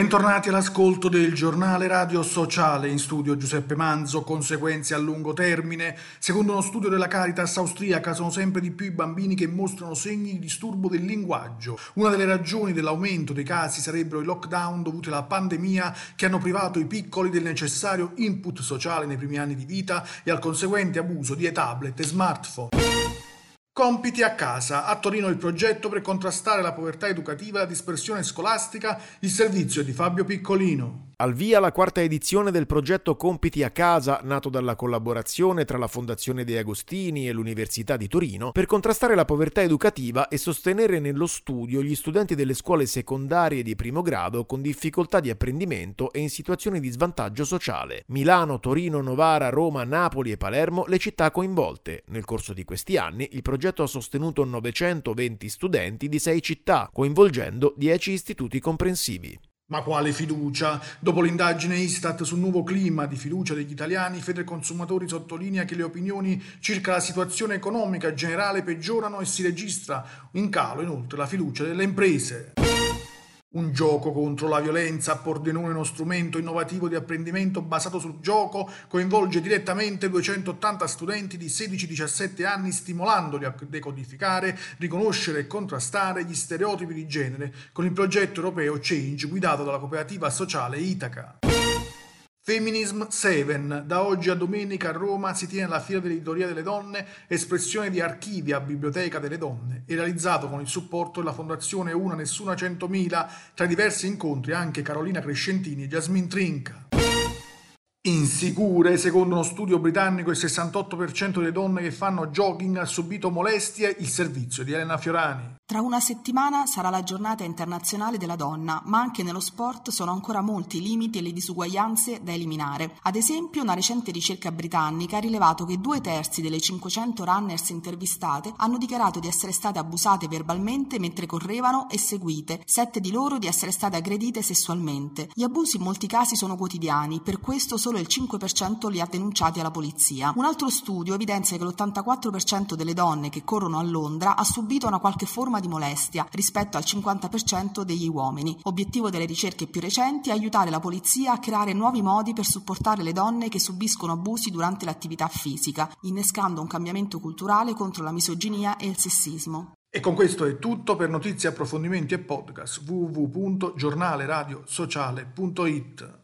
Bentornati all'ascolto del giornale radio sociale in studio Giuseppe Manzo. Conseguenze a lungo termine. Secondo uno studio della Caritas austriaca sono sempre di più i bambini che mostrano segni di disturbo del linguaggio. Una delle ragioni dell'aumento dei casi sarebbero i lockdown dovuti alla pandemia che hanno privato i piccoli del necessario input sociale nei primi anni di vita e al conseguente abuso di e-tablet e smartphone. Compiti a casa. A Torino il progetto per contrastare la povertà educativa e la dispersione scolastica, il servizio di Fabio Piccolino. Al via la quarta edizione del progetto Compiti a casa, nato dalla collaborazione tra la Fondazione De Agostini e l'Università di Torino, per contrastare la povertà educativa e sostenere nello studio gli studenti delle scuole secondarie di primo grado con difficoltà di apprendimento e in situazioni di svantaggio sociale. Milano, Torino, Novara, Roma, Napoli e Palermo le città coinvolte. Nel corso di questi anni il progetto ha sostenuto 920 studenti di sei città, coinvolgendo 10 istituti comprensivi. Ma quale fiducia? Dopo l'indagine Istat sul nuovo clima di fiducia degli italiani, Federconsumatori sottolinea che le opinioni circa la situazione economica generale peggiorano e si registra in calo inoltre la fiducia delle imprese. Un gioco contro la violenza a Pordenone, uno strumento innovativo di apprendimento basato sul gioco, coinvolge direttamente 280 studenti di 16-17 anni stimolandoli a decodificare, riconoscere e contrastare gli stereotipi di genere con il progetto europeo Change guidato dalla cooperativa sociale Itaca. Feminism 7. Da oggi a domenica a Roma si tiene la Fiera dell'Editoria delle Donne, espressione di Archivia Biblioteca delle Donne, e realizzato con il supporto della Fondazione Una Nessuna 100.000, tra diversi incontri anche Carolina Crescentini e Jasmine Trinca. Insicure, secondo uno studio britannico il 68% delle donne che fanno jogging ha subito molestie, il servizio di Elena Fiorani. Tra una settimana sarà la giornata internazionale della donna, ma anche nello sport sono ancora molti i limiti e le disuguaglianze da eliminare. Ad esempio, una recente ricerca britannica ha rilevato che due terzi delle 500 runners intervistate hanno dichiarato di essere state abusate verbalmente mentre correvano e seguite, sette di loro di essere state aggredite sessualmente. Gli abusi in molti casi sono quotidiani, per questo solo il 5% li ha denunciati alla polizia. Un altro studio evidenzia che l'84% delle donne che corrono a Londra ha subito una qualche di molestia rispetto al 50% degli uomini. Obiettivo delle ricerche più recenti è aiutare la polizia a creare nuovi modi per supportare le donne che subiscono abusi durante l'attività fisica, innescando un cambiamento culturale contro la misoginia e il sessismo. E con questo è tutto per notizie, approfondimenti e podcast www.giornaleradiosociale.it.